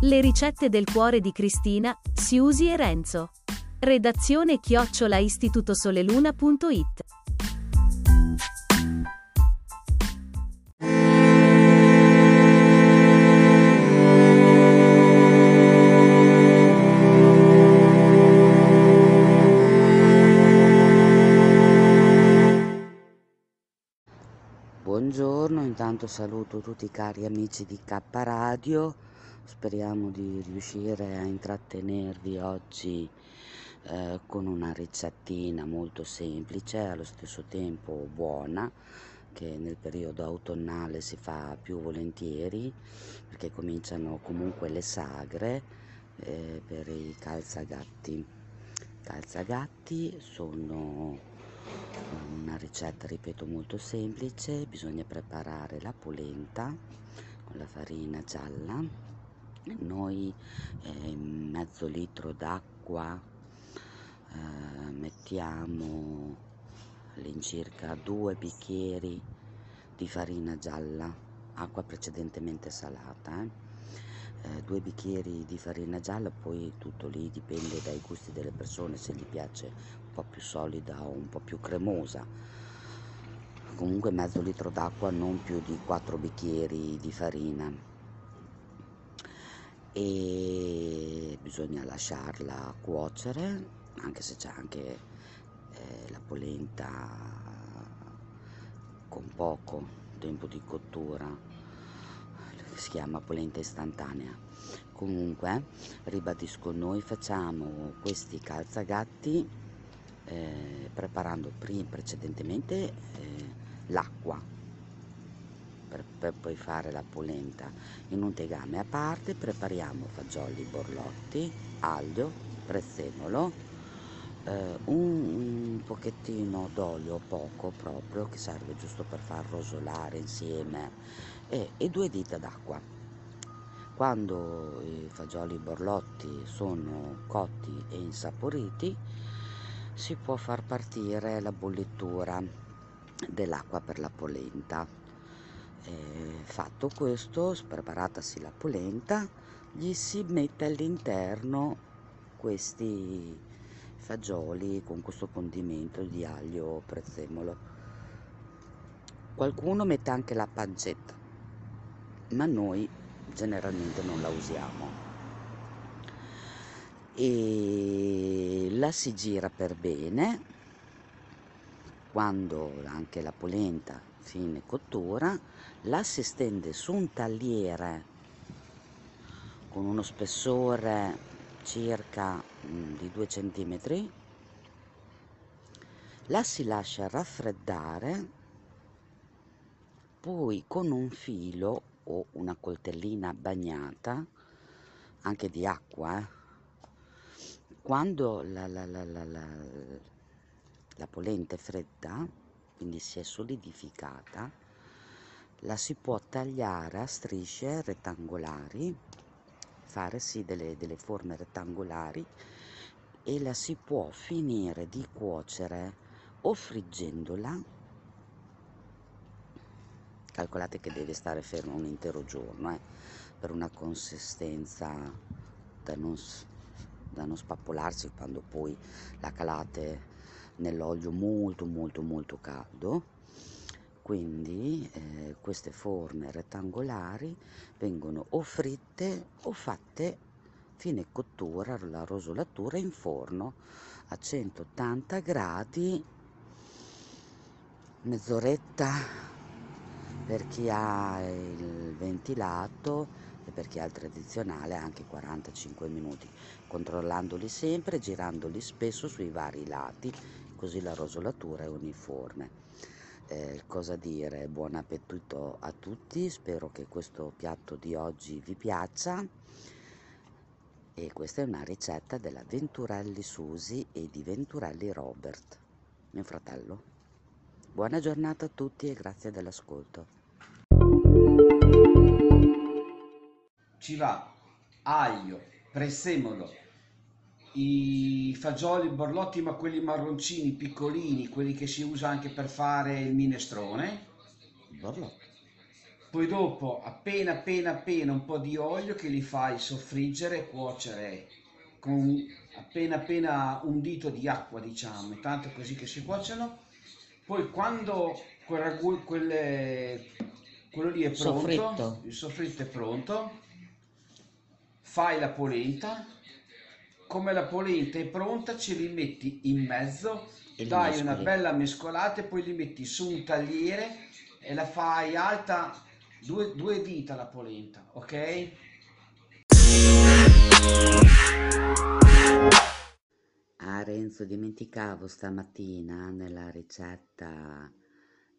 Le ricette del cuore di Cristina, Siusi e Renzo. Redazione chiocciola istitutosoleluna.it Buongiorno, intanto saluto tutti i cari amici di K Radio, speriamo di riuscire a intrattenervi oggi eh, con una ricettina molto semplice, allo stesso tempo buona, che nel periodo autunnale si fa più volentieri, perché cominciano comunque le sagre eh, per i calzagatti. Calzagatti sono una ricetta ripeto molto semplice bisogna preparare la polenta con la farina gialla noi eh, mezzo litro d'acqua eh, mettiamo all'incirca due bicchieri di farina gialla acqua precedentemente salata eh. Eh, due bicchieri di farina gialla poi tutto lì dipende dai gusti delle persone se gli piace un po' più solida o un po' più cremosa comunque mezzo litro d'acqua non più di 4 bicchieri di farina e bisogna lasciarla cuocere anche se c'è anche eh, la polenta con poco tempo di cottura si chiama polenta istantanea. Comunque, ribadisco, noi facciamo questi calzagatti eh, preparando pre- precedentemente eh, l'acqua per, per, poi fare la polenta. In un tegame a parte prepariamo fagioli borlotti, aglio, prezzemolo, eh, un, un pochettino d'olio, poco proprio, che serve giusto per far rosolare insieme e, e due dita d'acqua. Quando i fagioli borlotti sono cotti e insaporiti, si può far partire la bollitura dell'acqua per la polenta. E fatto questo, preparatasi la polenta, gli si mette all'interno questi fagioli con questo condimento di aglio prezzemolo. Qualcuno mette anche la pancetta ma noi generalmente non la usiamo. E la si gira per bene quando anche la polenta fine cottura, la si stende su un tagliere con uno spessore circa mm, di 2 cm, la si lascia raffreddare, poi con un filo o una coltellina bagnata anche di acqua eh. quando la, la, la, la, polenta è fredda quindi si è solidificata la si può tagliare a strisce rettangolari fare sì delle, delle forme rettangolari e la si può finire di cuocere o friggendola calcolate che deve stare fermo un intero giorno eh, per una consistenza da non, da non spappolarsi quando poi la calate nell'olio molto molto molto caldo. Quindi eh, queste forme rettangolari vengono o fritte o fatte fine cottura, la rosolatura in forno a 180 gradi, mezz'oretta per chi ha il ventilato e per chi ha il tradizionale anche 45 minuti, controllandoli sempre, girandoli spesso sui vari lati, così la rosolatura è uniforme. Eh, cosa dire? Buon appetito a tutti, spero che questo piatto di oggi vi piaccia e questa è una ricetta della Venturelli Susi e di Venturelli Robert, mio fratello. Buona giornata a tutti e grazie dell'ascolto. ci va aglio, prezzemolo, i fagioli borlotti ma quelli marroncini piccolini, quelli che si usa anche per fare il minestrone. Borlotti. Poi dopo appena appena appena un po' di olio che li fai soffriggere, cuocere con appena appena un dito di acqua diciamo, tanto così che si cuociono. Poi quando quel ragù, quelle, quello lì è pronto, Soffritto. il soffritto è pronto, fai la polenta, come la polenta è pronta ce li metti in mezzo, E dai una bella mescolata e poi li metti su un tagliere e la fai alta due, due dita la polenta, ok? Ah Renzo, dimenticavo stamattina nella ricetta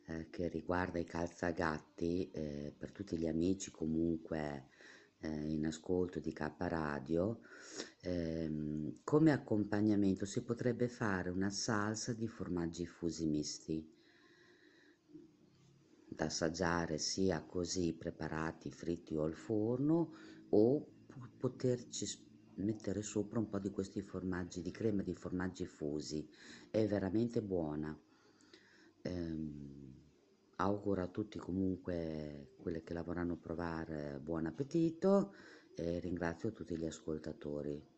eh, che riguarda i calzagatti, eh, per tutti gli amici comunque eh, in ascolto di K Radio, ehm, come accompagnamento si potrebbe fare una salsa di formaggi fusi misti da assaggiare sia così preparati, fritti o al forno o poterci mettere sopra un po' di questi formaggi, di crema di formaggi fusi. È veramente buona. Ehm, auguro a tutti comunque quelle che la vorranno provare buon appetito e ringrazio tutti gli ascoltatori.